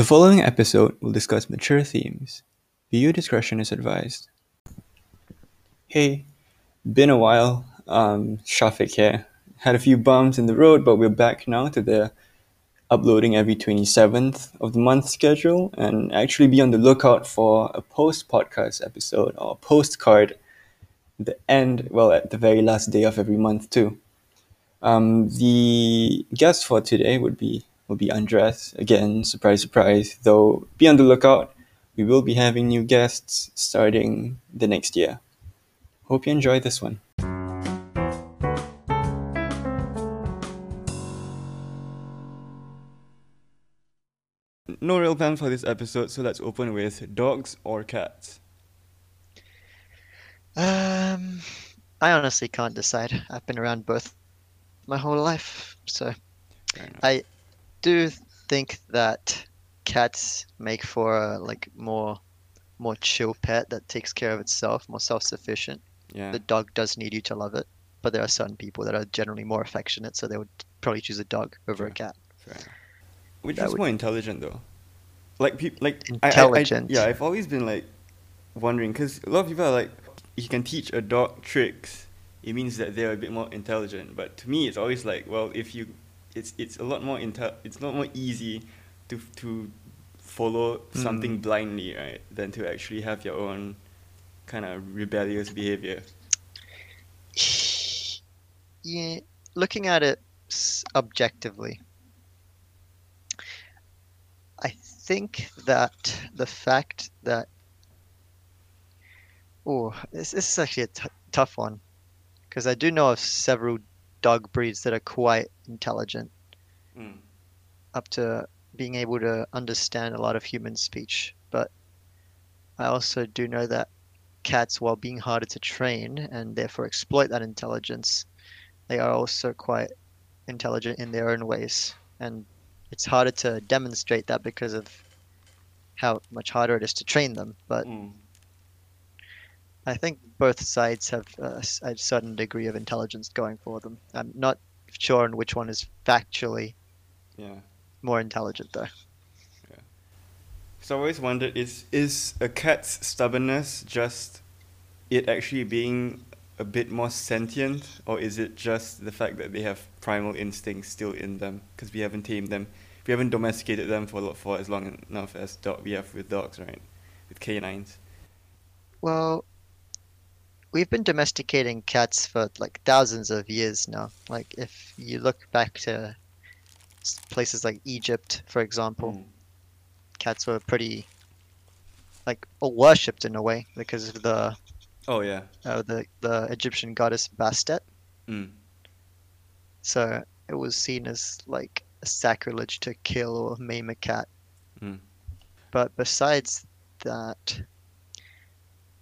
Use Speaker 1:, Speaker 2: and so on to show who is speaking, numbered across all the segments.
Speaker 1: The following episode will discuss mature themes. Viewer discretion is advised. Hey, been a while. Um, Syafiq here. Had a few bumps in the road, but we're back now to the uploading every 27th of the month schedule and actually be on the lookout for a post podcast episode or postcard the end, well, at the very last day of every month, too. Um, the guest for today would be will be Andres. Again, surprise, surprise. Though be on the lookout. We will be having new guests starting the next year. Hope you enjoy this one. No real plan for this episode, so let's open with dogs or cats.
Speaker 2: Um, I honestly can't decide. I've been around both my whole life, so I do think that cats make for a like more more chill pet that takes care of itself, more self-sufficient.
Speaker 1: Yeah.
Speaker 2: The dog does need you to love it, but there are certain people that are generally more affectionate, so they would probably choose a dog over a cat.
Speaker 1: Fair. Which
Speaker 2: That
Speaker 1: is
Speaker 2: would-
Speaker 1: more intelligent though. Like people, like I- I- I,
Speaker 2: Intelligent.
Speaker 1: yeah, I've always been like wondering because a lot of people are like, you can teach a dog tricks. It means that they're a bit more intelligent. But to me, it's always like, well, if you, it's it's a lot more intel. It's a lot more easy to to follow something
Speaker 2: Mm.
Speaker 1: blindly, right, than to actually have your own kind of rebellious behavior.
Speaker 2: Yeah, looking at it objectively, I think that the fact that oh, this, this is actually a t- tough one because I do know of several dog breeds that are quite intelligent,
Speaker 1: Mm.
Speaker 2: up to being able to understand a lot of human speech. But I also do know that cats, while being harder to train and therefore exploit that intelligence, they are also quite intelligent in their own ways. And it's harder to demonstrate that because of how much harder it is to train them. But
Speaker 1: Mm.
Speaker 2: I think both sides have uh, s- a certain degree of intelligence going for them. I'm not sure on which one is factually
Speaker 1: Yeah.
Speaker 2: more intelligent, though.
Speaker 1: So I always wondered is is a cat's stubbornness just it actually being a bit more sentient, or is it just the fact that they have primal instincts still in them because we haven't tamed them, we haven't domesticated them for for as long enough as dog we have with dogs, right? With canines.
Speaker 2: Well, we've been domesticating cats for like thousands of years now. Like, if you look back to places like Egypt, for example,
Speaker 1: Mm.
Speaker 2: cats were pretty like worshipped in a way because of the
Speaker 1: Oh yeah.
Speaker 2: uh, the the Egyptian goddess Bastet.
Speaker 1: Mm.
Speaker 2: So it was seen as like a sacrilege to kill or maim a cat.
Speaker 1: Mm.
Speaker 2: But besides that,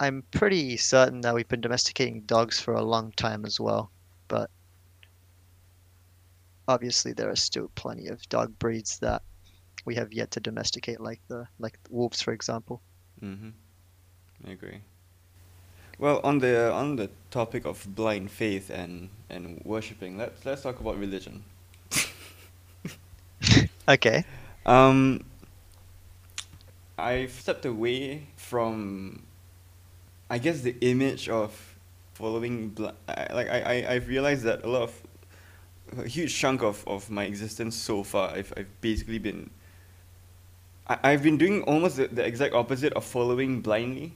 Speaker 2: I'm pretty certain that we've been domesticating dogs for a long time as well. But obviously, there are still plenty of dog breeds that we have yet to domesticate, like the like wolves, for example.
Speaker 1: Mm-hmm. I agree. Well, on the on the topic of blind faith and and worshiping, let's let's talk about religion.
Speaker 2: Okay.
Speaker 1: Um, I've stepped away from, I guess, the image of following. I, like I, I, I've realized that a lot of, a huge chunk of, of my existence so far, I've, I've basically been. I, I've been doing almost the, the exact opposite of following blindly.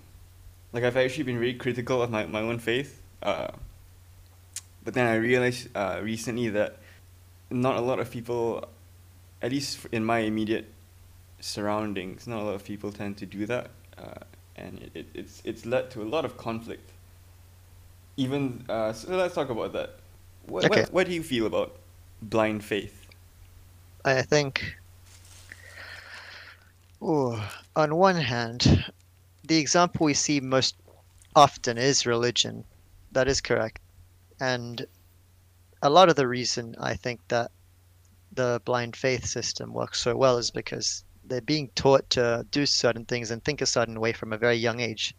Speaker 1: Like I've actually been really critical of my, my own faith. Uh, but then I realized uh, recently that not a lot of people at least in my immediate surroundings, not a lot of people tend to do that, uh, and it, it, it's it's led to a lot of conflict. Even uh, so, let's talk about that. What,
Speaker 2: Okay.
Speaker 1: what what do you feel about blind faith?
Speaker 2: I think. Ooh, on one hand, the example we see most often is religion. That is correct. And a lot of the reason I think that the blind faith system works so well is because they're being taught to do certain things and think a certain way from a very young age.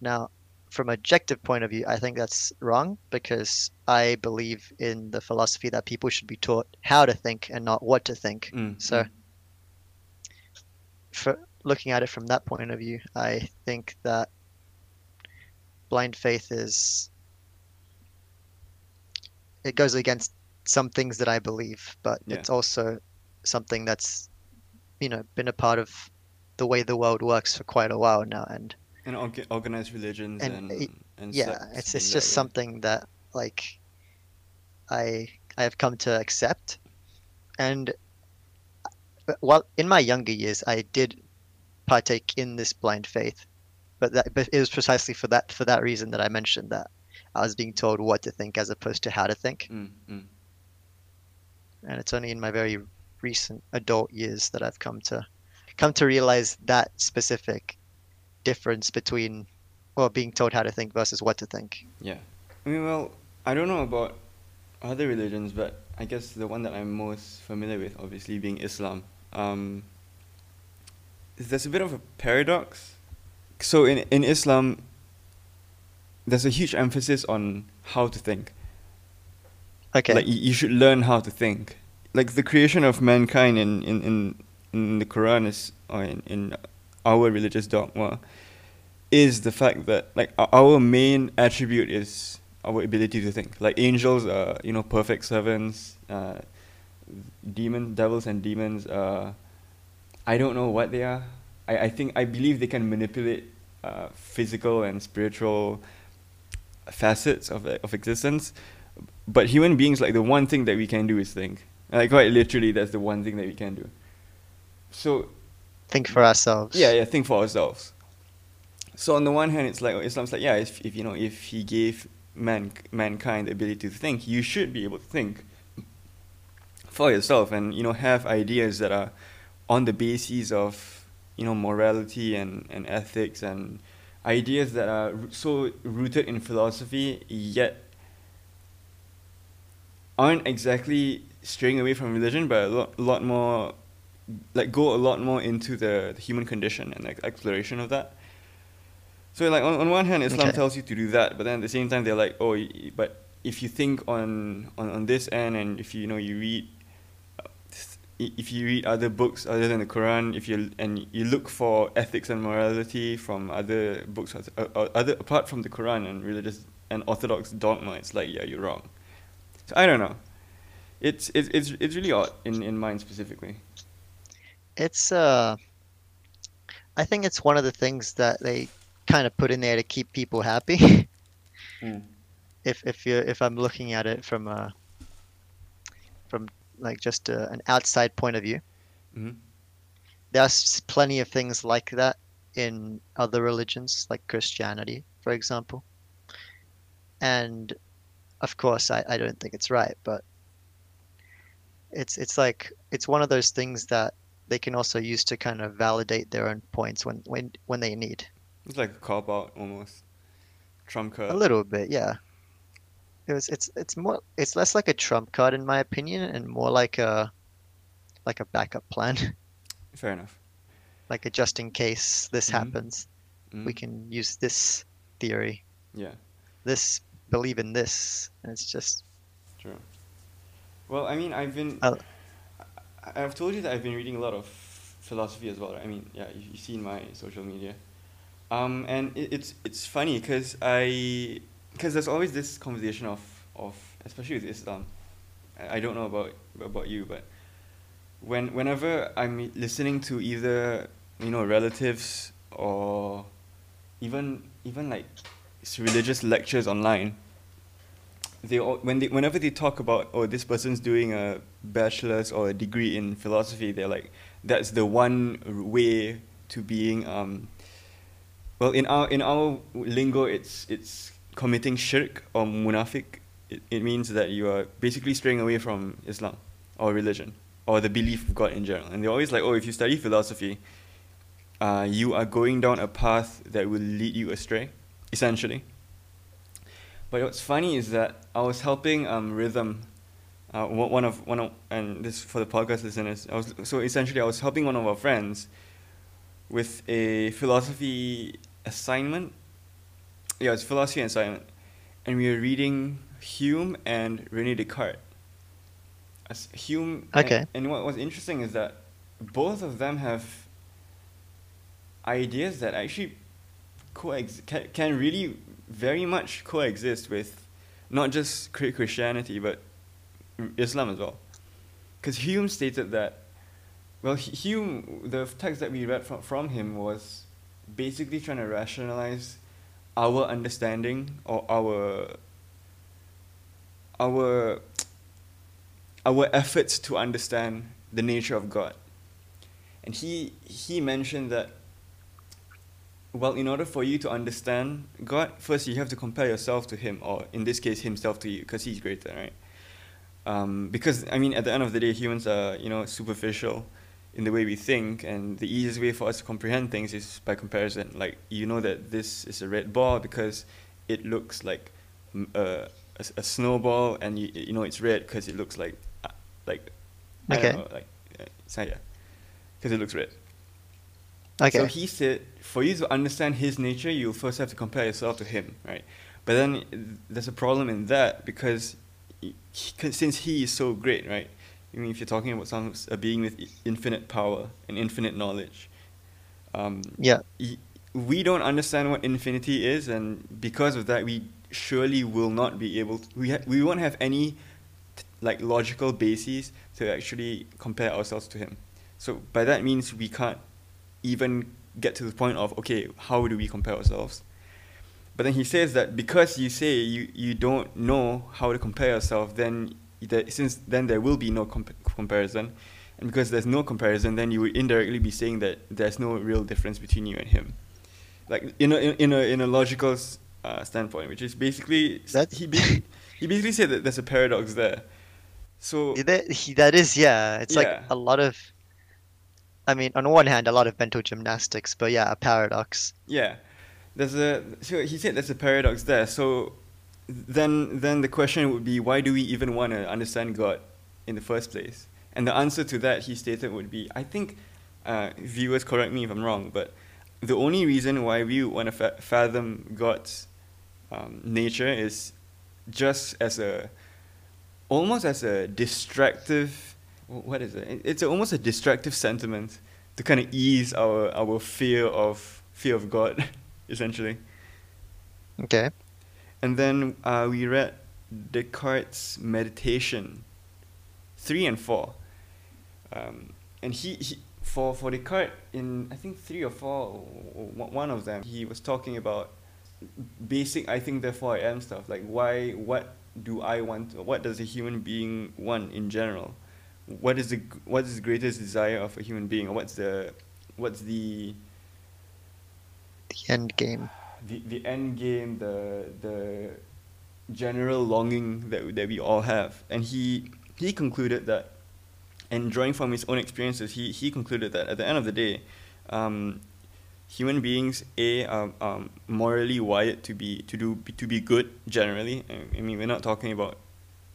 Speaker 2: Now, from an objective point of view, I think that's wrong because I believe in the philosophy that people should be taught how to think and not what to think.
Speaker 1: Mm,
Speaker 2: So for looking at it from that point of view, I think that blind faith is it goes against some things that I believe, but
Speaker 1: Yeah.
Speaker 2: it's also something that's you know been a part of the way the world works for quite a while now, and
Speaker 1: And organized religions
Speaker 2: And
Speaker 1: and
Speaker 2: it-
Speaker 1: and,
Speaker 2: yeah, it's it's just something that like I I have come to accept, and uh, while in my younger years I did partake in this blind faith, but that but it was precisely for that for that reason that I mentioned that I was being told what to think as opposed to how to think,
Speaker 1: Mm, mm.
Speaker 2: and it's only in my very recent adult years that I've come to come to realize that specific difference between well being told how to think versus what to think.
Speaker 1: Yeah. I mean, well, I don't know about other religions, but I guess the one that I'm most familiar with, obviously, being Islam. Um, is there's a bit of a paradox. So in in Islam, there's a huge emphasis on how to think.
Speaker 2: Okay.
Speaker 1: Like you, you should learn how to think. Like the creation of mankind in in in, in the Quran is or in, in our religious dogma is the fact that like our main attribute is our ability to think. Like angels are you know perfect servants. Uh, demon devils and demons are I don't know what they are. I, I think I believe they can manipulate uh, physical and spiritual facets of of existence but human beings like the one thing that we can do is think like quite literally that's the one thing that we can do so
Speaker 2: think for ourselves.
Speaker 1: yeah yeah think for ourselves so on the one hand it's like islam's like yeah if, if you know if he gave man mankind the ability to think you should be able to think for yourself and you know have ideas that are on the basis of you know morality and, and ethics and ideas that are so rooted in philosophy yet aren't exactly straying away from religion but a lot, lot more like go a lot more into the, the human condition and like exploration of that so like on, on one hand islam
Speaker 2: Okay.
Speaker 1: tells you to do that but then at the same time they're like oh but if you think on, on on this end and if you know you read uh, if you read other books other than the Quran, if you and you look for ethics and morality from other books, uh, uh, other apart from the Quran and religious and orthodox dogma, it's like yeah, you're wrong. So I don't know. It's it's it's it's really odd in in mine specifically.
Speaker 2: It's uh I think it's one of the things that they kind of put in there to keep people happy. if if you if I'm looking at it from a from like just a, an outside point of view,
Speaker 1: hmm
Speaker 2: there's plenty of things like that in other religions, like Christianity, for example. And of course, I, I don't think it's right, but it's it's like it's one of those things that they can also use to kind of validate their own points when when when they need
Speaker 1: It's like a cop out almost. Trump card.
Speaker 2: a little bit, yeah. It was it's it's more it's less like a trump card in my opinion, and more like a like a backup plan,
Speaker 1: Fair enough.
Speaker 2: like a just in case this
Speaker 1: Mhm.
Speaker 2: happens.
Speaker 1: Mhm.
Speaker 2: we can use this theory,
Speaker 1: Yeah.
Speaker 2: this believe in this, and it's just
Speaker 1: True. Well, I mean, I've been.
Speaker 2: Uh,
Speaker 1: I- I've told you that I've been reading a lot of philosophy as well. Right? I mean, yeah, you, you've seen my social media. Um, and it, it's it's funny because I because there's always this conversation of of especially with Islam. I, I don't know about about you, but when whenever I'm listening to either you know relatives or even even like religious lectures online they all, when they whenever they talk about oh this person's doing a bachelor's or a degree in philosophy they're like that's the one way to being um well in our in our lingo it's it's committing shirk or munafiq. It, it means that you are basically straying away from islam or religion or the belief of god in general. And they're always like oh if you study philosophy uh, you are going down a path that will lead you astray essentially but what's funny is that I was helping um, Rhythm, uh, one of one of, and this for the podcast listeners. I was so essentially I was helping one of our friends with a philosophy assignment. Yeah, it's philosophy assignment, and we were reading Hume and Rene Descartes. As Hume. and-
Speaker 2: Okay.
Speaker 1: And, what was interesting is that both of them have ideas that actually coex- can, can really very much coexist with not just Christianity but Islam as well. Because Hume stated that, well, Hume, the text that we read from, from him was basically trying to rationalize our understanding or our our our efforts to understand the nature of God. And he he mentioned that well, in order for you to understand God, first you have to compare yourself to Him, or in this case, Himself to you, because He's greater, right? Um, because I mean, at the end of the day, humans are you know superficial in the way we think, and the easiest way for us to comprehend things is by comparison. Like you know that this is a red ball because it looks like a, a, a snowball, and you you know it's red because it looks like uh, like
Speaker 2: okay.
Speaker 1: I don't know, like uh, yeah, because it looks red.
Speaker 2: Okay.
Speaker 1: So he said, for you to understand his nature, you first have to compare yourself to him, right? But then there's a problem in that because he, since he is so great, right? I mean, if you're talking about some a being with infinite power and infinite knowledge, um,
Speaker 2: yeah,
Speaker 1: we don't understand what infinity is, and because of that, we surely will not be able. To, we ha- we won't have any like logical bases to actually compare ourselves to him. So by that means we can't even get to the point of okay, how do we compare ourselves? But then he says that because you say you, you don't know how to compare yourself, then that since then there will be no comp- comparison, and because there's no comparison, then you would indirectly be saying that there's no real difference between you and him, like in a in a in a logical uh, standpoint, which is basically
Speaker 2: that
Speaker 1: he basically, he basically said that there's a paradox there. So
Speaker 2: that, he, that is yeah, it's
Speaker 1: Yeah.
Speaker 2: like a lot of. I mean, on one hand, a lot of mental gymnastics, but yeah, a paradox.
Speaker 1: Yeah, there's a so he said there's a paradox there. So then then the question would be why do we even want to understand God in the first place? And the answer to that he stated would be I think uh, viewers correct me if I'm wrong, but the only reason why we want to fa- fathom God's um, nature is just as a almost as a distractive what is it? It's almost a distractive sentiment to kind of ease our our fear of fear of God, essentially.
Speaker 2: Okay.
Speaker 1: And then uh, we read Descartes' Meditation, three and four. Um, and he, he for for Descartes in I think three or four, o- o- one of them, he was talking about basic I think therefore I am stuff like why what do I want what does a human being want in general what is the what is the greatest desire of a human being or what's the what's the
Speaker 2: The end game.
Speaker 1: the the end game, the the general longing that that we all have, and he he concluded that, and drawing from his own experiences, he he concluded that at the end of the day, um, human beings a are um, morally wired to be to do to be good generally. I mean, we're not talking about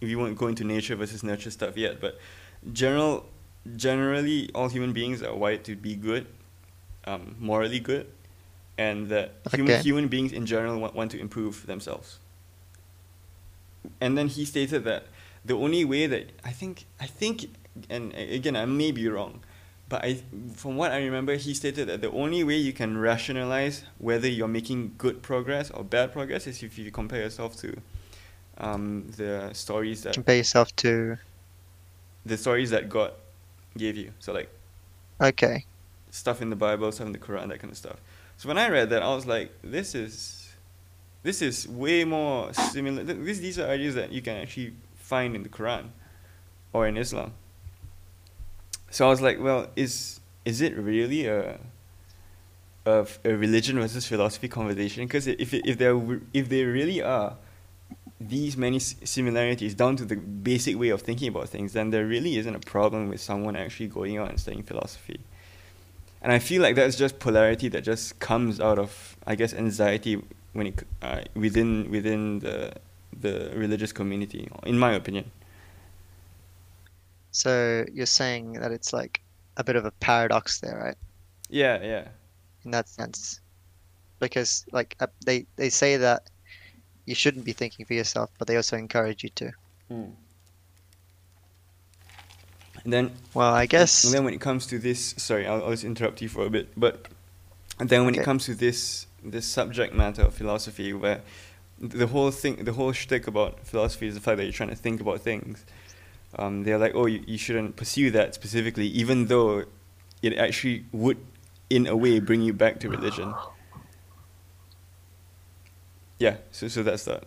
Speaker 1: if you won't go into nature versus nurture stuff yet, but general generally all human beings are wired to be good, um, morally good, and that human
Speaker 2: Okay.
Speaker 1: human beings in general want, want to improve themselves. And then he stated that the only way that I think I think and again I may be wrong, but I from what I remember he stated that the only way you can rationalize whether you're making good progress or bad progress is if you compare yourself to um, the stories that
Speaker 2: Compare yourself to.
Speaker 1: The stories that God gave you. So like
Speaker 2: Okay.
Speaker 1: stuff in the Bible, stuff in the Quran, that kind of stuff. So when I read that, I was like, this is, this is way more similar. These these are ideas that you can actually find in the Quran, or in Islam. So I was like, well, is is it really a, a religion versus philosophy conversation? Because if if there if they really are these many similarities down to the basic way of thinking about things, then there really isn't a problem with someone actually going out and studying philosophy. And I feel like that's just polarity that just comes out of, I guess, anxiety when it, uh, within within the the religious community, in my opinion.
Speaker 2: So you're saying that it's like a bit of a paradox there, right?
Speaker 1: Yeah, yeah,
Speaker 2: In that sense, because like uh, they they say that you shouldn't be thinking for yourself, but they also encourage you to.
Speaker 1: And then
Speaker 2: Well, I guess.
Speaker 1: And then when it comes to this, sorry, I'll, I'll just interrupt you for a bit. But And then when
Speaker 2: Okay.
Speaker 1: it comes to this this subject matter of philosophy, where the whole thing, the whole shtick about philosophy is the fact that you're trying to think about things. Um, they're like, oh, you, you shouldn't pursue that specifically, even though it actually would, in a way, bring you back to religion. Yeah, so so that's that.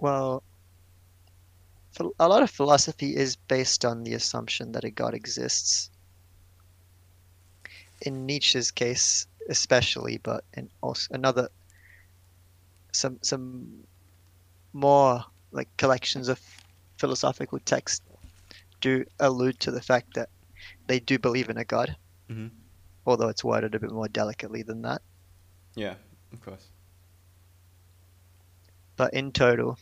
Speaker 2: Well, a lot of philosophy is based on the assumption that a God exists. In Nietzsche's case, especially, but in also another some some more like collections of philosophical texts do allude to the fact that they do believe in a God,
Speaker 1: hmm
Speaker 2: although it's worded a bit more delicately than that.
Speaker 1: Yeah, of course.
Speaker 2: But in total,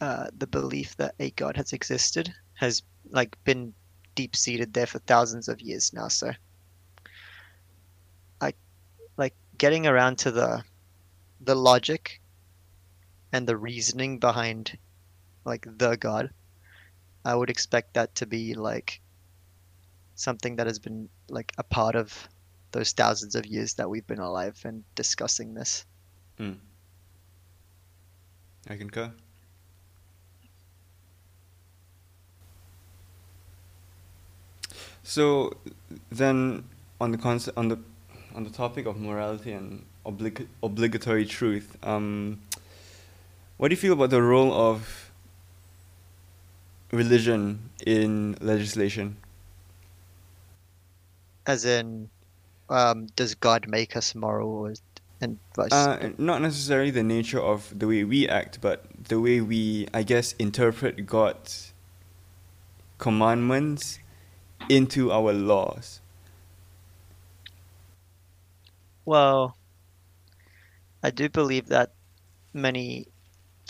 Speaker 2: uh, the belief that a god has existed has like been deep seated there for thousands of years now. So, I like getting around to the the logic and the reasoning behind like the god. I would expect that to be like something that has been like a part of those thousands of years that we've been alive and discussing this.
Speaker 1: Mm. I concur. So then, on the on the on the topic of morality and oblig- obligatory truth, um, what do you feel about the role of religion in legislation?
Speaker 2: As in, um, does God make us moral, or, and vice?
Speaker 1: Uh, not necessarily the nature of the way we act, but the way we, I guess, interpret God's commandments into our laws.
Speaker 2: Well, I do believe that many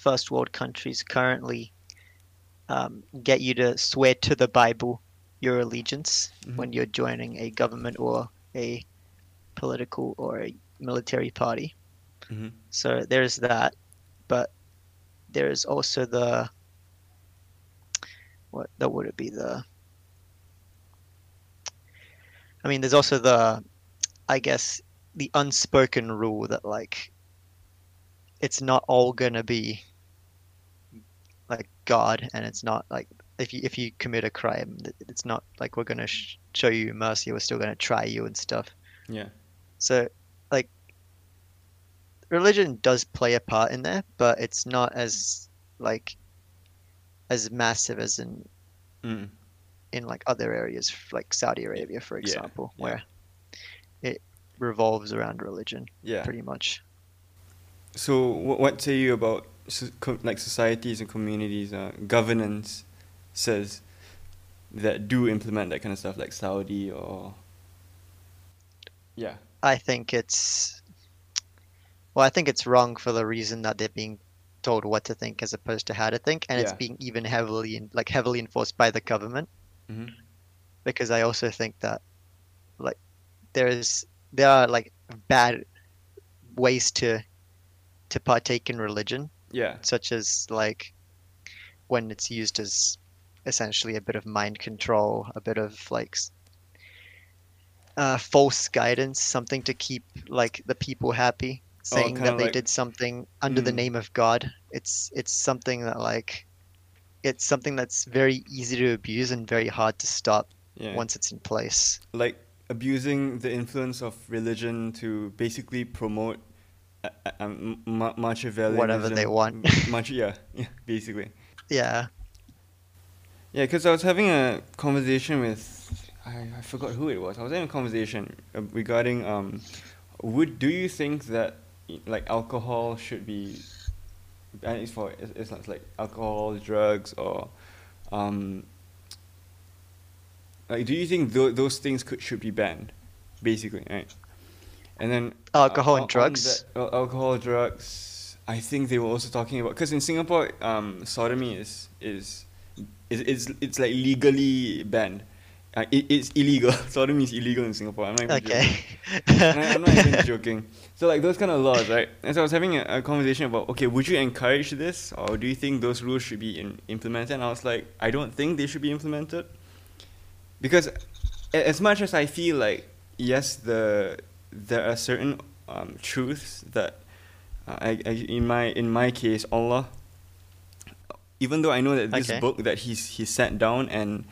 Speaker 2: first world countries currently um, get you to swear to the Bible your allegiance
Speaker 1: Mhm.
Speaker 2: when you're joining a government or a political or a military party.
Speaker 1: hmm
Speaker 2: So there's that, but there's also the what that would it be the I mean there's also the I guess the unspoken rule that like it's not all gonna be like God and it's not like if you if you commit a crime it's not like we're gonna sh- show you mercy we're still gonna try you and stuff
Speaker 1: Yeah.
Speaker 2: so, like, religion does play a part in there, but it's not as like as massive as in
Speaker 1: Mm.
Speaker 2: in like other areas, like Saudi Arabia, for example,
Speaker 1: yeah.
Speaker 2: where it revolves around religion
Speaker 1: Yeah.
Speaker 2: pretty much.
Speaker 1: So, what, what say you about so, like societies and communities, uh, governance says that do implement that kind of stuff, like Saudi or yeah,
Speaker 2: I think it's well, I think it's wrong for the reason that they're being told what to think as opposed to how to think, and it's being even heavily in, like heavily enforced by the government.
Speaker 1: hmm
Speaker 2: because I also think that like there is there are like bad ways to to partake in religion,
Speaker 1: yeah,
Speaker 2: such as like when it's used as essentially a bit of mind control, a bit of like uh, false guidance, something to keep like the people happy, saying
Speaker 1: kinda
Speaker 2: that they
Speaker 1: like-
Speaker 2: did something under the
Speaker 1: Mm.
Speaker 2: name of God. It's it's something that like it's something that's very easy to abuse and very hard to stop
Speaker 1: yeah.
Speaker 2: once it's in place.
Speaker 1: like abusing the influence of religion to basically promote uh, uh, um, Machiavellianism.
Speaker 2: Whatever they want.
Speaker 1: Machi- yeah, yeah, basically.
Speaker 2: Yeah.
Speaker 1: Yeah, because I was having a conversation with I, I forgot who it was. I was having a conversation uh, regarding um, would do you think that like alcohol should be and it's for it's, it's not like alcohol, drugs, or um, like do you think tho- those things could should be banned, basically, right? And then
Speaker 2: Alcohol
Speaker 1: uh,
Speaker 2: and drugs?
Speaker 1: that- uh, alcohol, drugs. I think they were also talking about because in Singapore, um, sodomy is is is it's it's like legally banned. Uh, it, it's illegal. Sodomy is illegal in Singapore. I'm not even joking.
Speaker 2: Okay.
Speaker 1: And I, I'm not even joking. So like those kind of laws, right? And so I was having a, a conversation about, okay, would you encourage this, or do you think those rules should be in, implemented? And I was like, I don't think they should be implemented. because a- as much as I feel like yes, the there are certain um, truths that uh, I, I in my in my case Allah. Even though I know that this
Speaker 2: Okay.
Speaker 1: book that he's he sat down and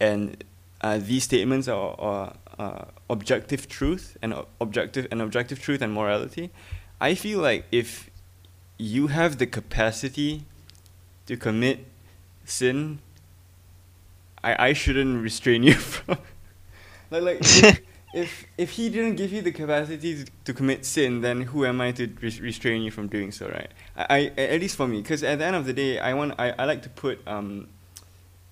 Speaker 1: and uh, these statements are, are uh, objective truth and objective and objective truth and morality, I feel like if you have the capacity to commit sin, I I shouldn't restrain you from like like if, if he didn't give you the capacity to, to commit sin, then who am I to res- restrain you from doing so, right? I, I at least for me, because at the end of the day, I want I, I like to put um.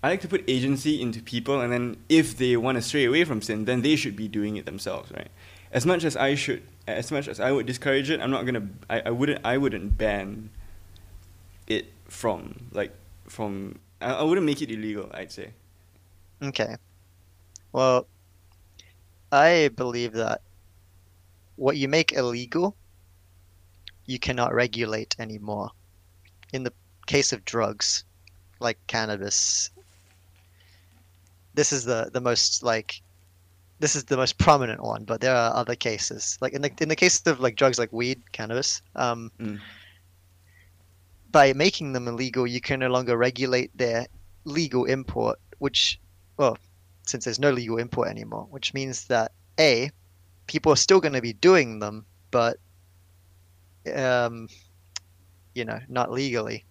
Speaker 1: I like to put agency into people, and then if they want to stray away from sin, then they should be doing it themselves, right? As much as I should, as much as I would discourage it, I'm not gonna. I, I wouldn't. I wouldn't ban it from like from. I, I wouldn't make it illegal. I'd say.
Speaker 2: Okay. Well, I believe that what you make illegal, you cannot regulate anymore. In the case of drugs, like cannabis, this is the the most like this is the most prominent one, but there are other cases. Like in the in the case of like drugs like weed, cannabis, um,
Speaker 1: Mm.
Speaker 2: by making them illegal, you can no longer regulate their legal import, which, well, since there's no legal import anymore, which means that A, people are still going to be doing them, but, um, you know, not legally,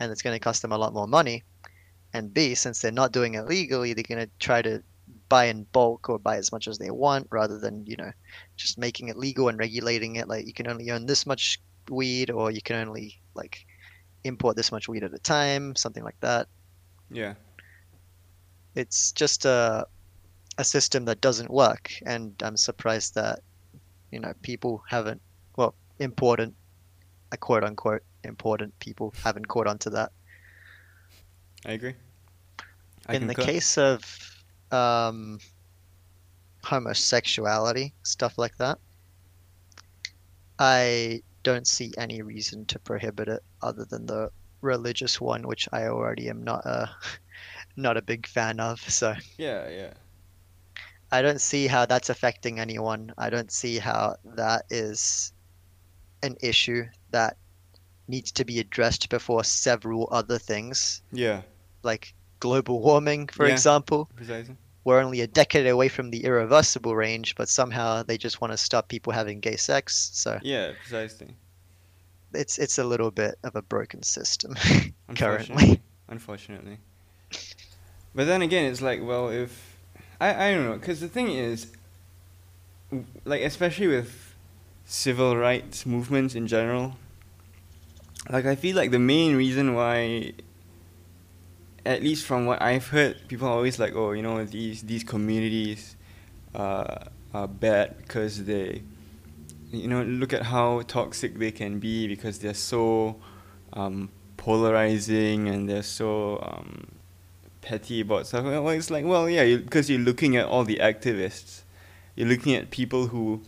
Speaker 2: and it's going to cost them a lot more money. And B, since they're not doing it legally, they're going to try to buy in bulk or buy as much as they want rather than, you know, just making it legal and regulating it. Like you can only own this much weed or you can only, like, import this much weed at a time, something like that.
Speaker 1: Yeah.
Speaker 2: It's just a a system that doesn't work, and I'm surprised that you know people haven't, well, important, a quote unquote important people haven't caught on to that.
Speaker 1: I agree. I
Speaker 2: In the
Speaker 1: concur.
Speaker 2: case of um, homosexuality, stuff like that, I don't see any reason to prohibit it other than the religious one, which I already am not a not a big fan of. So
Speaker 1: Yeah, yeah.
Speaker 2: I don't see how that's affecting anyone. I don't see how that is an issue that needs to be addressed before several other things,
Speaker 1: Yeah,
Speaker 2: like global warming, for
Speaker 1: Yeah.
Speaker 2: example.
Speaker 1: precisely.
Speaker 2: We're only a decade away from the irreversible range, but somehow they just want to stop people having gay sex. So
Speaker 1: Yeah, precisely.
Speaker 2: it's it's a little bit of a broken system
Speaker 1: Unfortunately.
Speaker 2: currently.
Speaker 1: Unfortunately. But then again, it's like, well, if I I don't know, because the thing is, like especially with civil rights movements in general, like I feel like the main reason why, at least from what I've heard, people are always like, oh, you know, these these communities, uh, are bad because they, you know, look at how toxic they can be because they're so, um, polarizing and they're so um, petty about stuff. Well, it's like, well, yeah, because you're looking at all the activists, you're looking at people who,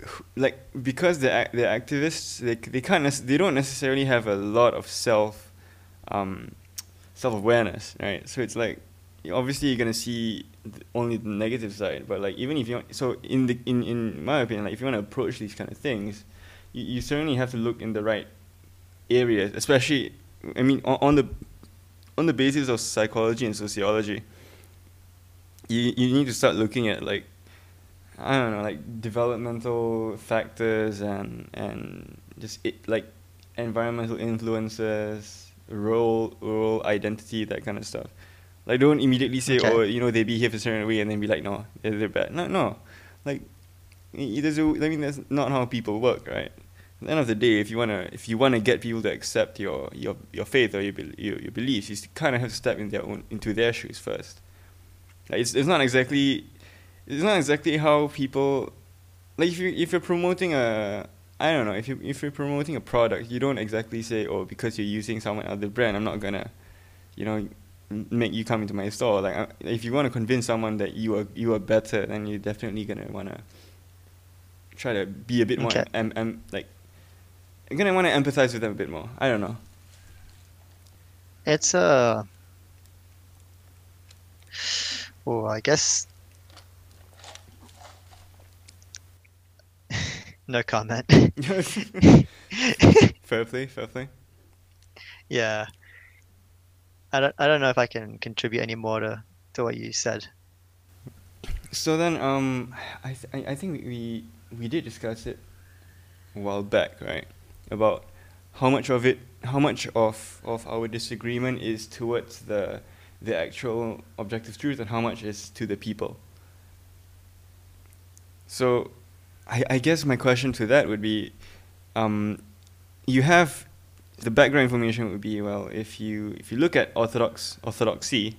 Speaker 1: who like, because they're they're activists, they they can't they don't necessarily have a lot of self, um, self awareness, right? So it's like, obviously you're gonna see th- only the negative side, but like even if you so in the in in my opinion, like if you want to approach these kind of things, you, you certainly have to look in the right areas, especially I mean on, on the on the basis of psychology and sociology. You you need to start looking at like I don't know like developmental factors and and just it, like environmental influences, role role identity that kind of stuff. Like don't immediately say
Speaker 2: Okay.
Speaker 1: oh you know they behave a certain way and then be like no they're, they're bad. No no, like there's a, I mean that's not how people work, right? At the end of the day, if you wanna if you wanna get people to accept your your, your faith or your, your your beliefs, you kind of have to step in their own into their shoes first. Like it's it's not exactly it's not exactly how people like if you if you're promoting a I don't know if you if you're promoting a product, you don't exactly say oh because you're using someone other brand, I'm not gonna you know make you come into my store. Like uh, if you want to convince someone that you are you are better, then you're definitely gonna wanna try to be a bit more
Speaker 2: Okay.
Speaker 1: em, em, like you're gonna want to empathize with them a bit more. I don't know.
Speaker 2: It's a Well, I guess no comment.
Speaker 1: fair play, fair play.
Speaker 2: Yeah. I don't I don't know if I can contribute any more to, to what you said.
Speaker 1: So then, um, I th- I I think we we did discuss it a while back, right? About how much of it, how much of of our disagreement is towards the the actual objective truth, and how much is to the people. So, I I guess my question to that would be, um, you have the background information would be well if you if you look at orthodox orthodoxy,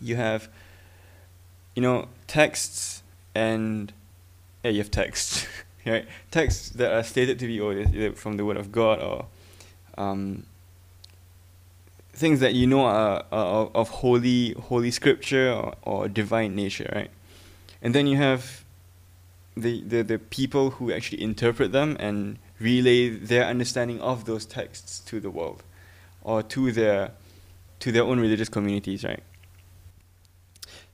Speaker 1: you have you know, texts and yeah, you have texts, right? Texts that are stated to be oh, either from the Word of God or um, things that you know are, are of holy holy scripture or, or divine nature, right? And then you have the, the the people who actually interpret them and relay their understanding of those texts to the world or to their to their own religious communities, right?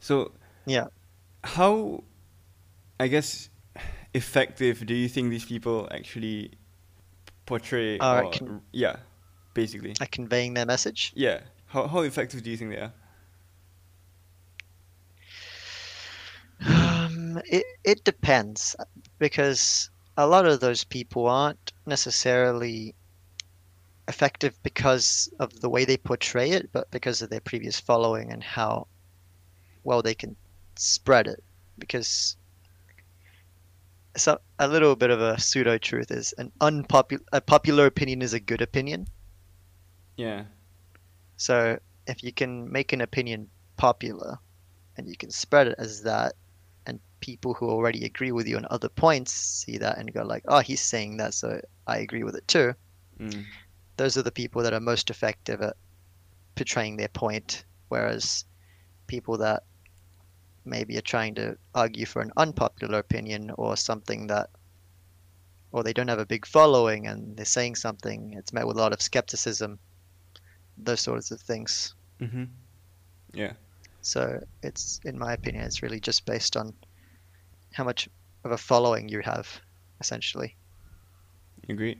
Speaker 1: So
Speaker 2: Yeah.
Speaker 1: how i guess effective do you think these people actually portray
Speaker 2: Uh,
Speaker 1: or,
Speaker 2: can-
Speaker 1: yeah basically
Speaker 2: At conveying their message.
Speaker 1: yeah how, how effective do you think they are
Speaker 2: Um, it it depends because a lot of those people aren't necessarily effective because of the way they portray it, but because of their previous following and how well they can spread it. Because so a little bit of a pseudo truth is an unpopular a popular opinion is a good opinion.
Speaker 1: yeah
Speaker 2: So if you can make an opinion popular and you can spread it as that, and people who already agree with you on other points see that and go like, oh, he's saying that, so I agree with it too.
Speaker 1: mm.
Speaker 2: Those are the people that are most effective at portraying their point, whereas people that maybe are trying to argue for an unpopular opinion or something that or they don't have a big following and they're saying something it's met with a lot of skepticism those sorts of things
Speaker 1: mm-hmm. yeah
Speaker 2: So it's, in my opinion, it's really just based on how much of a following you have, essentially.
Speaker 1: agree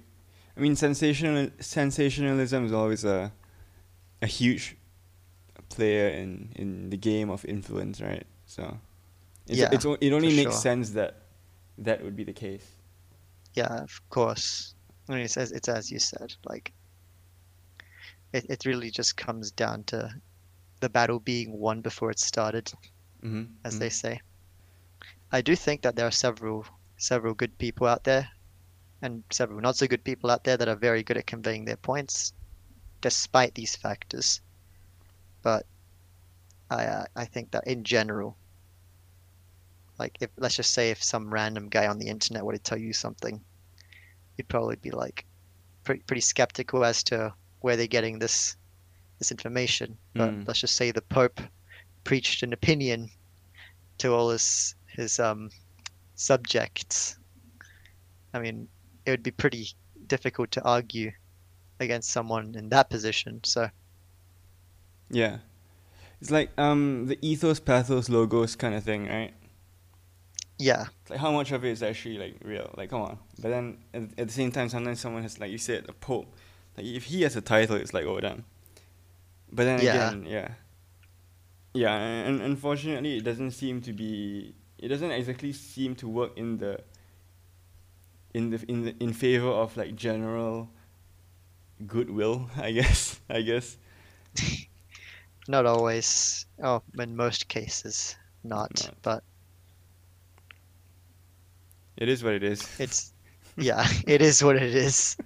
Speaker 1: i mean sensational sensationalism is always a a huge player in in the game of influence right so it's,
Speaker 2: Yeah,
Speaker 1: it's it only makes
Speaker 2: sure.
Speaker 1: sense that that would be the case
Speaker 2: Yeah, of course. I mean, it's as it's as you said, like it, it really just comes down to the battle being won before it started,
Speaker 1: mm-hmm.
Speaker 2: as they say. I do think that there are several several good people out there, and several not so good people out there that are very good at conveying their points, despite these factors. But I uh, I think that in general, like if let's just say if some random guy on the internet were to tell you something, you'd probably be like pretty pretty skeptical as to where they're getting this this information. But
Speaker 1: Mm.
Speaker 2: let's just say the Pope preached an opinion to all his his um subjects. I mean, it would be pretty difficult to argue against someone in that position. So
Speaker 1: Yeah. It's like um the ethos pathos logos kind of thing, right?
Speaker 2: Yeah,
Speaker 1: like how much of it is actually like real? Like come on. But then at, at the same time sometimes someone has like you said, a Pope. Like if he has a title it's like oh damn. But then
Speaker 2: Yeah.
Speaker 1: again, yeah. Yeah, and, and unfortunately it doesn't seem to be it doesn't exactly seem to work in the in the in the in favor of like general goodwill, I guess. I guess.
Speaker 2: not always. Oh, in most cases, not.
Speaker 1: Not.
Speaker 2: But
Speaker 1: It is what it is.
Speaker 2: it's yeah, it is what it is.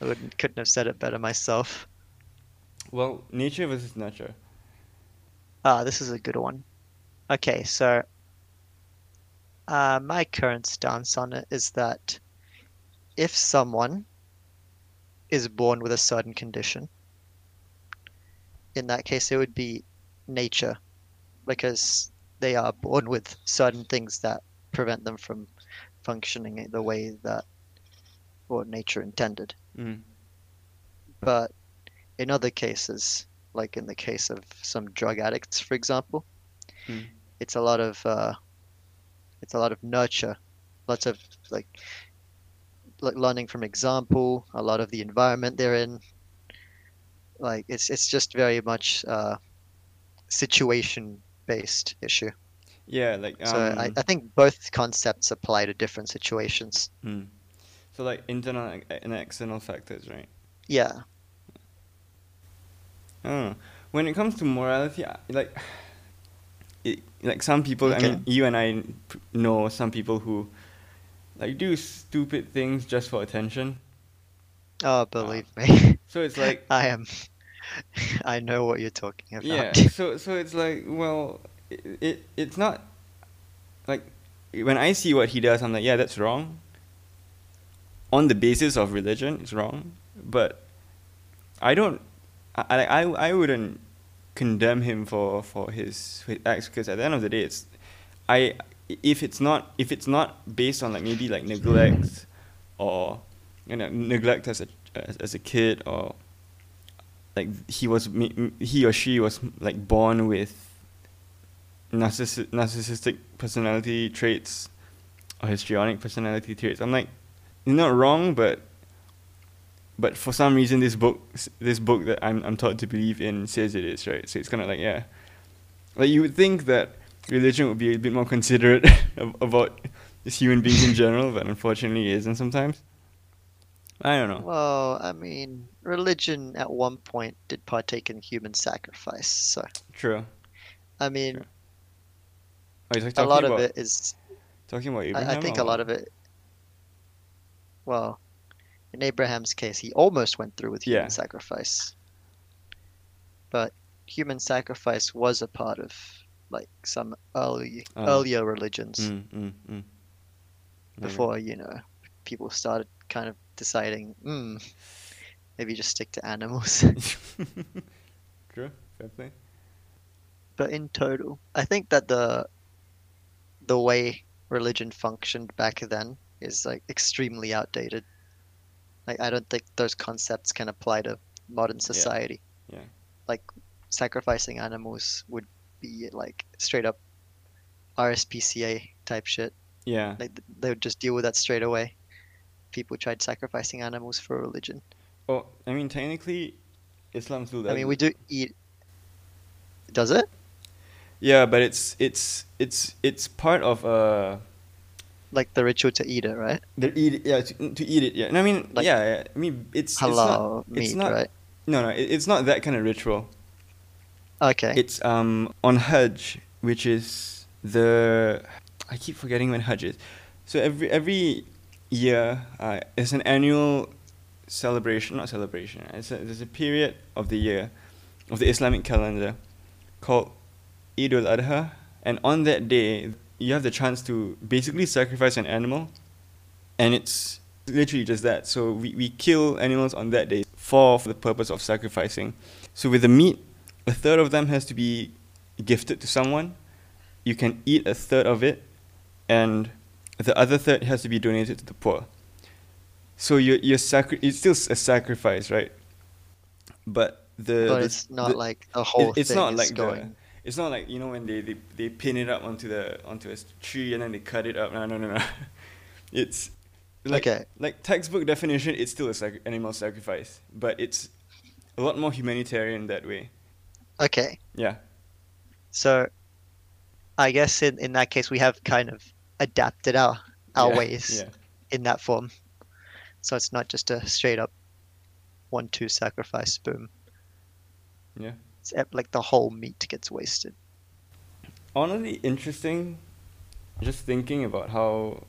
Speaker 2: I wouldn't couldn't have said it better myself.
Speaker 1: Well, nature versus nurture.
Speaker 2: Ah, this is a good one. Okay, so uh, my current stance on it is that if someone is born with a certain condition, in that case, it would be nature, because they are born with certain things that prevent them from functioning the way that or nature intended.
Speaker 1: Mm.
Speaker 2: But in other cases, like in the case of some drug addicts, for example,
Speaker 1: Mm.
Speaker 2: It's a lot of uh, it's a lot of nurture, lots of like like learning from example, a lot of the environment they're in. Like it's it's just very much uh, situation based issue.
Speaker 1: Yeah, like
Speaker 2: So I,
Speaker 1: um,
Speaker 2: I think both concepts apply to different situations.
Speaker 1: mm. so like internal and external factors, right?
Speaker 2: Yeah.
Speaker 1: I know. When it comes to morality, like, it, like some people. I
Speaker 2: Okay.
Speaker 1: mean, you and I know some people who, like, do stupid things just for attention.
Speaker 2: Oh, believe me,
Speaker 1: So it's like,
Speaker 2: I am. I know what you're talking about.
Speaker 1: yeah. So so it's like, well, it, it it's not, like, when I see what he does, I'm like, yeah, that's wrong. On the basis of religion, it's wrong, but I don't. I I I, wouldn't condemn him for for his, his acts because at the end of the day, it's I if it's not if it's not based on like maybe like neglect or you know neglect as a as, as a kid or like he was he or she was like born with narcissi- narcissistic personality traits or histrionic personality traits. I'm like, you're not wrong, but but for some reason this book this book that I'm I'm taught to believe in says it is right. So it's kind of like yeah, like you would think that religion would be a bit more considerate ab- about just human beings in general, but unfortunately it isn't sometimes. I don't know.
Speaker 2: Well, I mean, religion at one point did partake in human sacrifice. So,
Speaker 1: True.
Speaker 2: I mean,
Speaker 1: Sure. Oh, you're
Speaker 2: a lot
Speaker 1: about
Speaker 2: of it is,
Speaker 1: talking about
Speaker 2: I,
Speaker 1: Abraham.
Speaker 2: I think a lot of it, well, in Abraham's case, he almost went through with human
Speaker 1: Yeah.
Speaker 2: sacrifice. But human sacrifice was a part of like some early
Speaker 1: Oh.
Speaker 2: earlier religions
Speaker 1: Mm, mm, mm.
Speaker 2: Before, you know, people started kind of deciding, hmm, maybe just stick to animals.
Speaker 1: True. Fair play.
Speaker 2: but in total, I think that the the way religion functioned back then is like extremely outdated. Like I don't think those concepts can apply to modern society.
Speaker 1: Yeah.
Speaker 2: Like sacrificing animals would be like straight up RSPCA type shit.
Speaker 1: Yeah.
Speaker 2: Like they would just deal with that straight away. People tried sacrificing animals for religion.
Speaker 1: Oh, I mean, technically, Islam still.
Speaker 2: I mean, we do eat. Does it?
Speaker 1: Yeah, but it's it's it's it's part of uh
Speaker 2: Like the ritual to eat it, right?
Speaker 1: the eat yeah to, to eat it. Yeah, and I mean
Speaker 2: Like
Speaker 1: yeah, yeah, I mean it's it's
Speaker 2: Halal
Speaker 1: not, it's
Speaker 2: meat,
Speaker 1: not
Speaker 2: right?
Speaker 1: no no it, it's not that kind of ritual.
Speaker 2: Okay.
Speaker 1: It's um on Hajj, which is the I keep forgetting when Hajj is. So every every year, uh, it's an annual celebration, not celebration. It's a, there's a period of the year, of the Islamic calendar, called Eid al Adha, and on that day, you have the chance to basically sacrifice an animal, and it's literally just that. So we, we kill animals on that day for, for the purpose of sacrificing. So with the meat, a third of them has to be gifted to someone. You can eat a third of it, and the other third has to be donated to the poor. So you're, you're sacri- it's still a sacrifice, right? But the
Speaker 2: but
Speaker 1: the-
Speaker 2: it's not
Speaker 1: the-
Speaker 2: like the whole
Speaker 1: it's
Speaker 2: thing
Speaker 1: not
Speaker 2: is
Speaker 1: like the-
Speaker 2: going.
Speaker 1: It's not like you know when they, they, they pin it up onto the onto a tree and then they cut it up. No, no, no, no. It's like
Speaker 2: Okay.
Speaker 1: like textbook definition. It's still a sac- animal sacrifice, but it's a lot more humanitarian that way.
Speaker 2: Okay,
Speaker 1: Yeah,
Speaker 2: so I guess in, in that case we have kind of adapted our our
Speaker 1: yeah,
Speaker 2: ways
Speaker 1: Yeah,
Speaker 2: in that form. So it's not just a straight up one two sacrifice boom.
Speaker 1: yeah.
Speaker 2: It's like the whole meat gets wasted.
Speaker 1: Honestly, interesting. Just thinking about how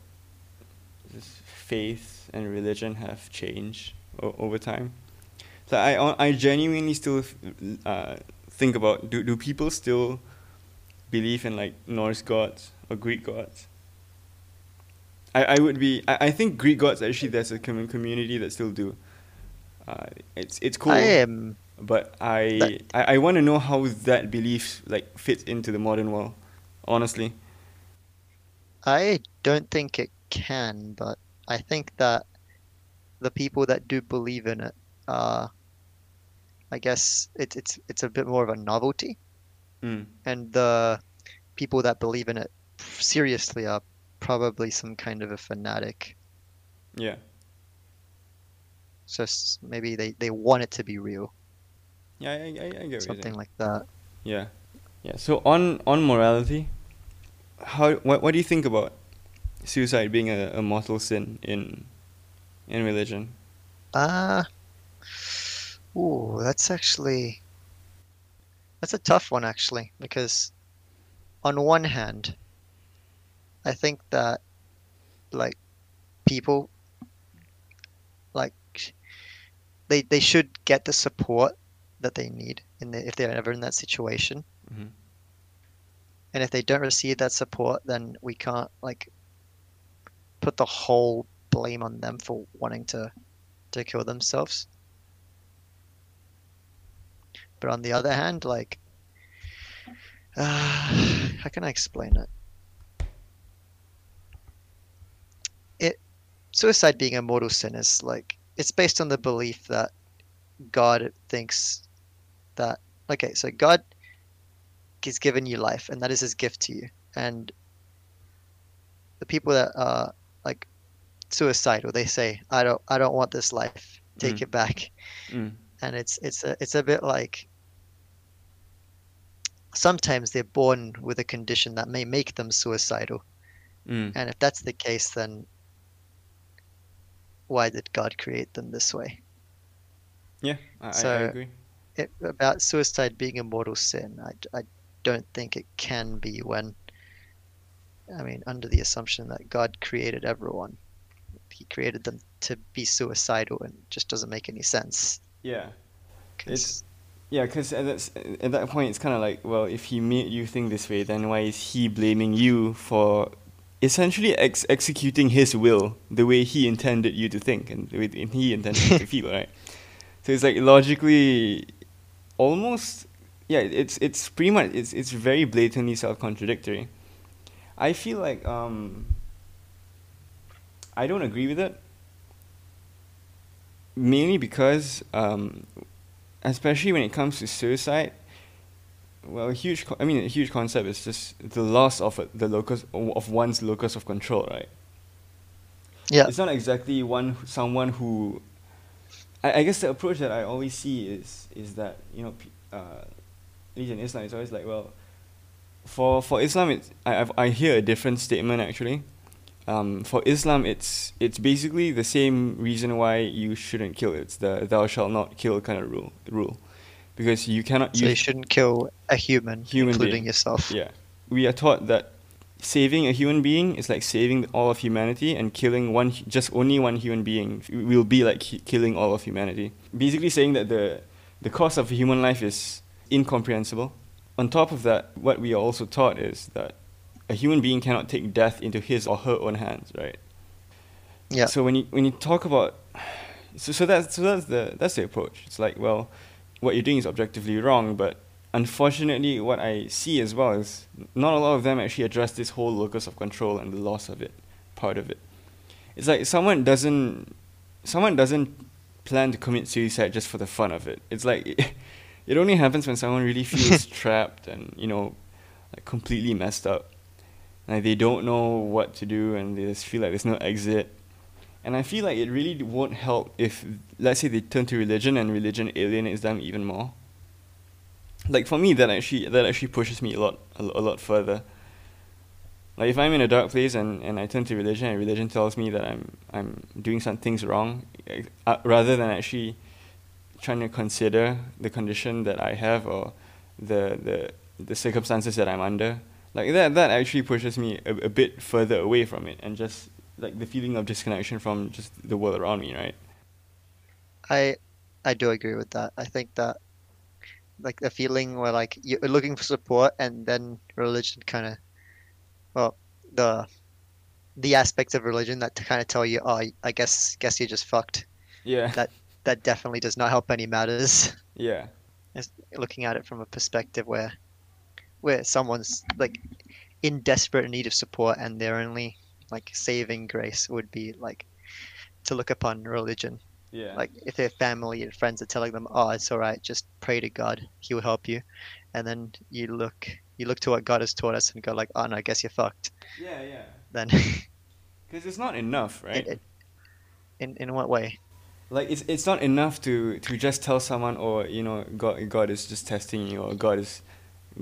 Speaker 1: this faith and religion have changed o- over time. So I I genuinely still uh, think about do do people still believe in like Norse gods or Greek gods? I, I would be I, I think Greek gods actually there's a commun- community that still do. Uh, it's it's cool,
Speaker 2: I am
Speaker 1: but I
Speaker 2: that-
Speaker 1: I, I want to know how that belief like fits into the modern world. Honestly,
Speaker 2: I don't think it can, but I think that the people that do believe in it, uh, I guess it's it's it's a bit more of a novelty.
Speaker 1: mm.
Speaker 2: and the people that believe in it seriously are probably some kind of a fanatic.
Speaker 1: Yeah.
Speaker 2: So maybe they, they want it to be real,
Speaker 1: Yeah, I, I, I get what you're
Speaker 2: something like that.
Speaker 1: Yeah. Yeah. So on on morality, how what what do you think about suicide being a, a mortal sin in in religion?
Speaker 2: Ah, ooh, that's actually that's a tough one actually, because on one hand, I think that like people like they they should get the support that they need in the, if they're ever in that situation.
Speaker 1: Mhm.
Speaker 2: And if they don't receive that support, then we can't like put the whole blame on them for wanting to to kill themselves. But on the other hand, like, uh, how can I explain it? It suicide being a mortal sin is like it's based on the belief that God thinks that okay, so God has given you life, and that is His gift to you, and the people that are like suicidal, they say, "I don't, I don't want this life. Take
Speaker 1: Mm.
Speaker 2: it back."
Speaker 1: Mm.
Speaker 2: and it's it's a it's a bit like sometimes they're born with a condition that may make them suicidal
Speaker 1: Mm.
Speaker 2: and if that's the case then why did god create them this way
Speaker 1: Yeah, I, I- I agree.
Speaker 2: It, about suicide being a mortal sin I, I don't think it can be when i mean under the assumption that god created everyone he created them to be suicidal and just doesn't make any sense
Speaker 1: Yeah.
Speaker 2: 'cause-
Speaker 1: It's- Yeah, because at that, at that point, it's kind of like, well, if he made you think this way, then why is he blaming you for essentially ex- executing his will the way he intended you to think and the way he intended you to feel, right? So it's like logically, almost, yeah, it's it's pretty much it's it's very blatantly self-contradictory. I feel like um, I don't agree with it mainly because um, especially when it comes to suicide well a huge co- i mean a huge concept is just the loss of a, the locus of one's locus of control right
Speaker 2: yeah
Speaker 1: it's not exactly one someone who I, I guess the approach that i always see is is that you know pe- uh, at least in islam it's always like well for for islam it's i I've, i hear a different statement actually um, for Islam, it's it's basically the same reason why you shouldn't kill. It's the "thou shalt not kill" kind of rule. Rule, because you cannot.
Speaker 2: so
Speaker 1: use
Speaker 2: you shouldn't kill a human,
Speaker 1: Human
Speaker 2: including
Speaker 1: being.
Speaker 2: yourself
Speaker 1: Yeah, we are taught that saving a human being is like saving all of humanity, and killing one, just only one human being, will be like killing all of humanity. Basically, saying that the the cost of a human life is incomprehensible. On top of that, what we are also taught is that a human being cannot take death into his or her own hands, right?
Speaker 2: yeah
Speaker 1: So when you when you talk about so so that's so that's the that's the approach. It's like well, what you're doing is objectively wrong, but unfortunately, what I see as well is not a lot of them actually address this whole locus of control and the loss of it, part of it. It's like someone doesn't someone doesn't plan to commit suicide just for the fun of it. It's like it only happens when someone really feels trapped and you know like completely messed up. Like they don't know what to do and they just feel like there's no exit. And I feel like it really won't help if, let's say, they turn to religion and religion alienates them even more. Like for me, that actually that actually pushes me a lot a, a lot further. Like if I'm in a dark place and, and I turn to religion and religion tells me that I'm I'm doing some things wrong, uh, rather than actually trying to consider the condition that I have or the the the circumstances that I'm under, like that that actually pushes me a, a bit further away from it and just like the feeling of disconnection from just the world around me, right?
Speaker 2: I I do agree with that. I think that like the feeling where like you're looking for support and then religion kind of well the the aspects of religion that kind of tell you oh I guess guess you're just fucked.
Speaker 1: Yeah.
Speaker 2: That that definitely does not help any matters.
Speaker 1: yeah.
Speaker 2: It's looking at it from a perspective where where someone's like in desperate need of support and their only like saving grace would be like to look upon religion
Speaker 1: Yeah.
Speaker 2: like if their family and friends are telling them oh it's all right just pray to god he will help you and then you look you look to what God has taught us and go like, oh no, I guess you're fucked.
Speaker 1: Yeah, yeah.
Speaker 2: Then,
Speaker 1: Because it's not enough, right?
Speaker 2: it, it, in in what way?
Speaker 1: like it's it's not enough to to just tell someone or you know God God is just testing you or God is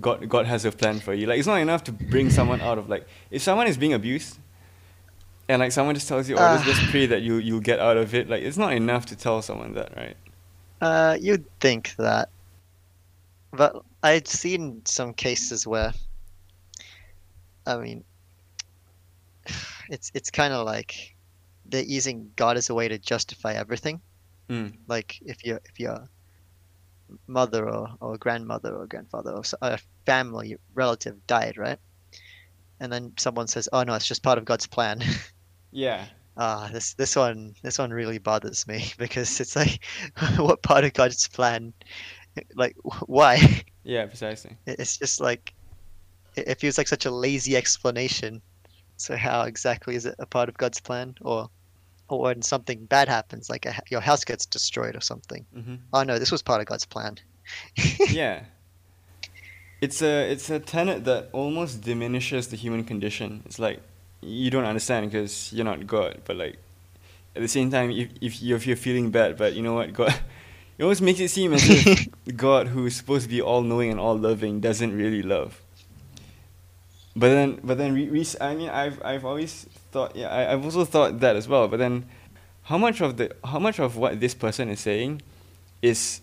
Speaker 1: God God has a plan for you. Like it's not enough to bring someone out of like if someone is being abused and like someone just tells you, oh, just, just pray that you you'll get out of it. Like it's not enough to tell someone that, right?
Speaker 2: Uh, you'd think that, but I'd seen some cases where, I mean, it's it's kind of like they're using God as a way to justify everything.
Speaker 1: Mm.
Speaker 2: Like if your if your mother or, or grandmother or grandfather or a family relative died, right? And then someone says, "Oh no, it's just part of God's plan."
Speaker 1: Yeah.
Speaker 2: Ah, this this one this one really bothers me because it's like, what part of God's plan? Like, why?
Speaker 1: Yeah, precisely.
Speaker 2: It's just like, it, feels like such a lazy explanation. So how exactly is it a part of God's plan? Or, or when something bad happens, like a, your house gets destroyed or something.
Speaker 1: hmm
Speaker 2: Oh no, this was part of God's plan.
Speaker 1: yeah. It's a it's a tenet that almost diminishes the human condition. It's like you don't understand because you're not God, but like at the same time, if if you're, if you're feeling bad, but you know what, God, it almost makes it seem as if God, who is supposed to be all knowing and all loving, doesn't really love. But then, but then, re- re- I mean, I've I've always thought, yeah, I, I've also thought that as well. But then, how much of the how much of what this person is saying is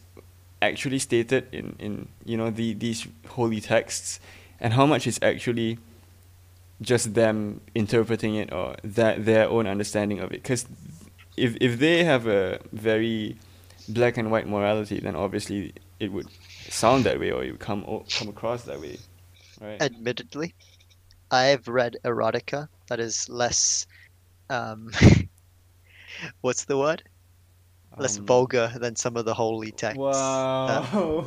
Speaker 1: actually stated in, in you know the these holy texts and how much is actually just them interpreting it or that their own understanding of it because if if they have a very black and white morality then obviously it would sound that way or it would come come across that way right
Speaker 2: Admittedly, I've read erotica that is less, um, what's the word? Less
Speaker 1: Um,
Speaker 2: vulgar than some of the holy texts.
Speaker 1: wow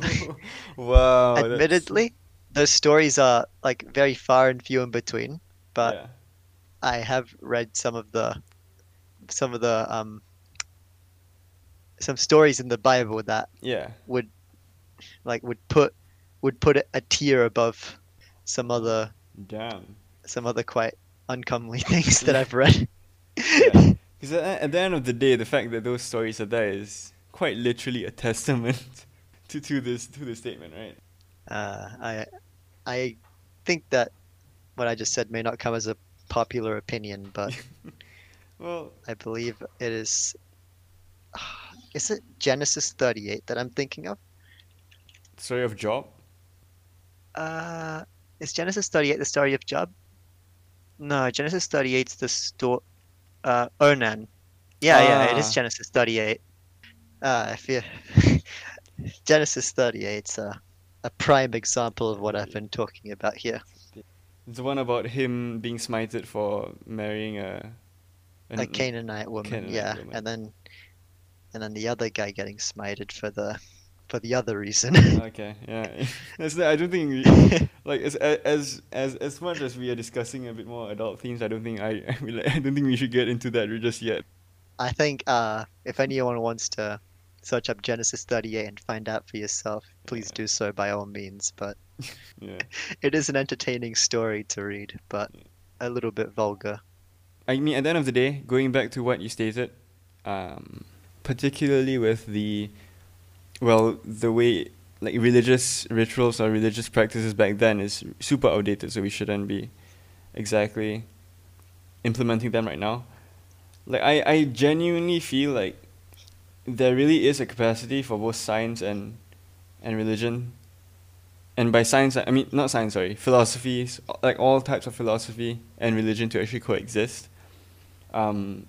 Speaker 1: wow that's-
Speaker 2: Admittedly, those stories are like very far and few in between, but
Speaker 1: yeah.
Speaker 2: I have read some of the some of the um some stories in the Bible that
Speaker 1: yeah
Speaker 2: would like would put would put it a tier above some other
Speaker 1: damn
Speaker 2: some other quite uncomely things that I've read.
Speaker 1: Because at, at the end of the day, the fact that those stories are there is quite literally a testament to, to this to this statement, right?
Speaker 2: Uh, I I think that what I just said may not come as a popular opinion, but
Speaker 1: Well,
Speaker 2: I believe it is. Is it Genesis 38 that I'm thinking of?
Speaker 1: story of Job.
Speaker 2: Uh, is Genesis 38 the story of Job? No, Genesis 38 is the story. Uh, Onan. Yeah, yeah, it is
Speaker 1: Ah.
Speaker 2: Genesis 38. Uh, if you Genesis 38 is a, a prime example of what I've been talking about here.
Speaker 1: It's the one about him being smited for marrying a an-
Speaker 2: A Canaanite woman,
Speaker 1: Canaanite
Speaker 2: yeah,
Speaker 1: woman.
Speaker 2: and then and then the other guy getting smited for the for the other reason.
Speaker 1: Okay, yeah. The, I don't think we, like as as as as much as we are discussing a bit more adult themes, I don't think I I, mean, like, I don't think we should get into that just yet.
Speaker 2: I think uh, if anyone wants to search up Genesis 38 and find out for yourself, please
Speaker 1: Yeah.
Speaker 2: do so by all means. But
Speaker 1: Yeah.
Speaker 2: it is an entertaining story to read, but a little bit vulgar.
Speaker 1: I mean, at the end of the day, going back to what you stated, um, particularly with the, well, the way like religious rituals or religious practices back then is super outdated, so we shouldn't be exactly implementing them right now. Like I, I genuinely feel like there really is a capacity for both science and and religion. And by science, I mean not science, sorry, philosophies, like all types of philosophy and religion to actually coexist. Um,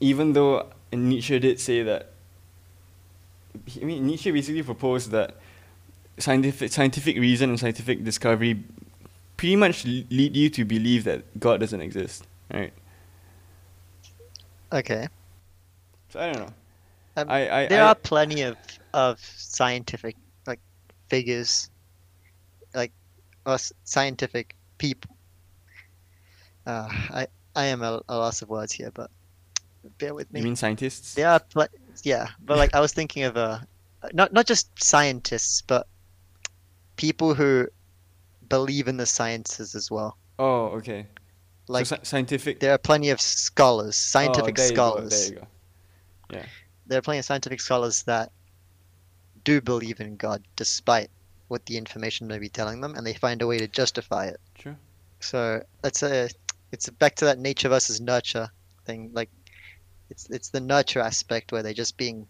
Speaker 1: even though Nietzsche did say that, I mean Nietzsche basically proposed that scientific scientific reason and scientific discovery pretty much lead you to believe that God doesn't exist, right?
Speaker 2: Okay.
Speaker 1: So I don't know.
Speaker 2: Um,
Speaker 1: I, I,
Speaker 2: there
Speaker 1: I
Speaker 2: are plenty of, of scientific like figures, or s- scientific people. Uh, I I am a, a loss of words here, but bear with me.
Speaker 1: you mean scientists?
Speaker 2: There are pl- yeah, but like I was thinking of uh, not not just scientists, but people who believe in the sciences as well.
Speaker 1: Oh, okay.
Speaker 2: Like
Speaker 1: so sci- scientific.
Speaker 2: there are plenty of scholars,
Speaker 1: oh,
Speaker 2: scientific
Speaker 1: there you go,
Speaker 2: scholars.
Speaker 1: there you go. Yeah.
Speaker 2: There are plenty of scientific scholars that do believe in God despite what the information may be telling them, and they find a way to justify it.
Speaker 1: Sure.
Speaker 2: So it's a it's back to that nature versus nurture thing. Like it's it's the nurture aspect where they're just being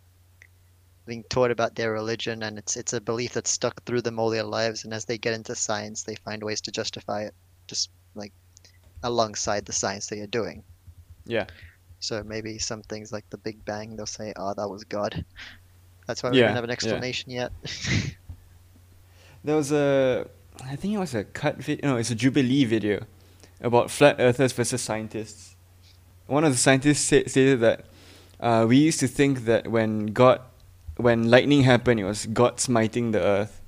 Speaker 2: being taught about their religion, and it's it's a belief that's stuck through them all their lives. And as they get into science, they find ways to justify it, just like alongside the science they are doing.
Speaker 1: Yeah.
Speaker 2: So maybe some things like the Big Bang, they'll say, "Oh, that was God." That's why we
Speaker 1: Yeah,
Speaker 2: don't have an
Speaker 1: yeah.
Speaker 2: explanation yet.
Speaker 1: There was a, I think it was a cut video. No, it's a Jubilee video about flat earthers versus scientists. One of the scientists said, stated that uh, we used to think that when God, when lightning happened, it was God smiting the earth,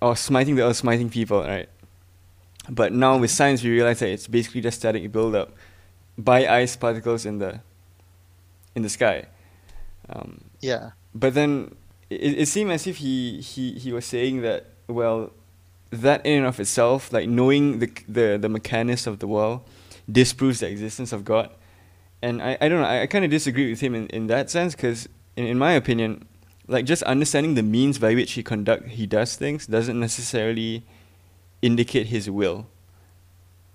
Speaker 1: or smiting the earth, smiting people, right? But now with science, we realize that it's basically just static buildup by ice particles in the, in the sky. Um,
Speaker 2: yeah.
Speaker 1: but then it, it seemed as if he, he, he was saying that well that in and of itself like knowing the the, the mechanics of the world disproves the existence of God and I, I don't know I, I kind of disagree with him in, in that sense because in, in my opinion like just understanding the means by which he conduct he does things doesn't necessarily indicate his will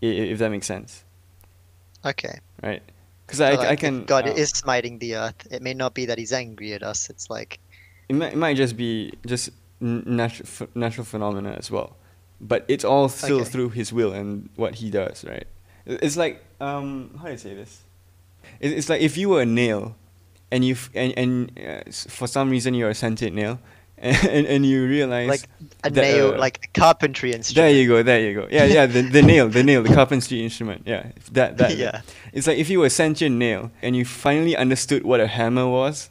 Speaker 1: i- i- if that makes sense
Speaker 2: Okay.
Speaker 1: right because I,
Speaker 2: like,
Speaker 1: I can
Speaker 2: God
Speaker 1: uh,
Speaker 2: is smiting the earth. It may not be that he's angry at us. It's like,
Speaker 1: it might, it might just be just natural natural phenomena as well but it's all still
Speaker 2: Okay.
Speaker 1: through his will and what he does right it's like um how do I say this it's like if you were a nail and you and, and uh, for some reason you're a sentient nail and, and you realize
Speaker 2: like a
Speaker 1: that,
Speaker 2: nail,
Speaker 1: uh,
Speaker 2: like a carpentry instrument.
Speaker 1: there you go there you go yeah yeah the, the nail the nail the carpentry instrument yeah that that
Speaker 2: yeah.
Speaker 1: it's like if you were a sentient nail and you finally understood what a hammer was,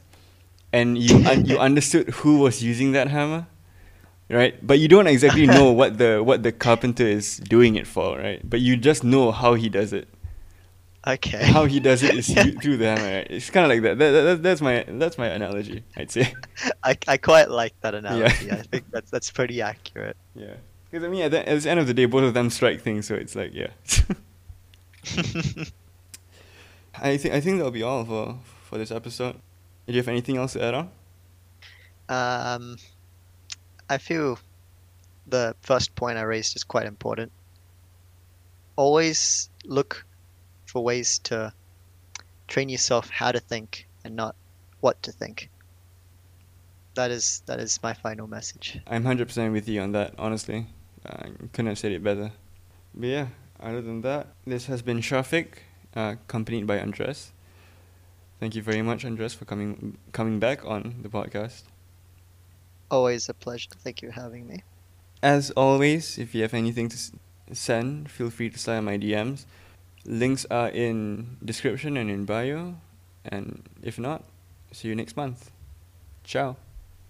Speaker 1: and you un- you understood who was using that hammer, right? But you don't exactly know what the what the carpenter is doing it for, right? But you just know how he does it.
Speaker 2: Okay.
Speaker 1: How he does it is through, through the hammer, right? It's kind of like that. That, that. that- That's my that's my analogy, I'd say.
Speaker 2: I, I quite like that analogy. Yeah. I think that's that's pretty accurate.
Speaker 1: Yeah. Because I mean, at the, at the end of the day, both of them strike things, so it's like, yeah. I think I think that'll be all for for this episode. Do you have anything else to add on?
Speaker 2: um, I feel the first point I raised is quite important. Always look for ways to train yourself how to think and not what to think. That is that is my final message.
Speaker 1: I'm hundred percent with you on that. Honestly, I couldn't have said it better. But yeah, other than that, this has been Syafiq, uh, accompanied by Andrés. Thank you very much, Andrés, for coming coming back on the podcast.
Speaker 2: Always a pleasure. Thank you for having me.
Speaker 1: As always, if you have anything to send, feel free to slide my DMs. Links are in description and in bio. And if not, see you next month. Ciao.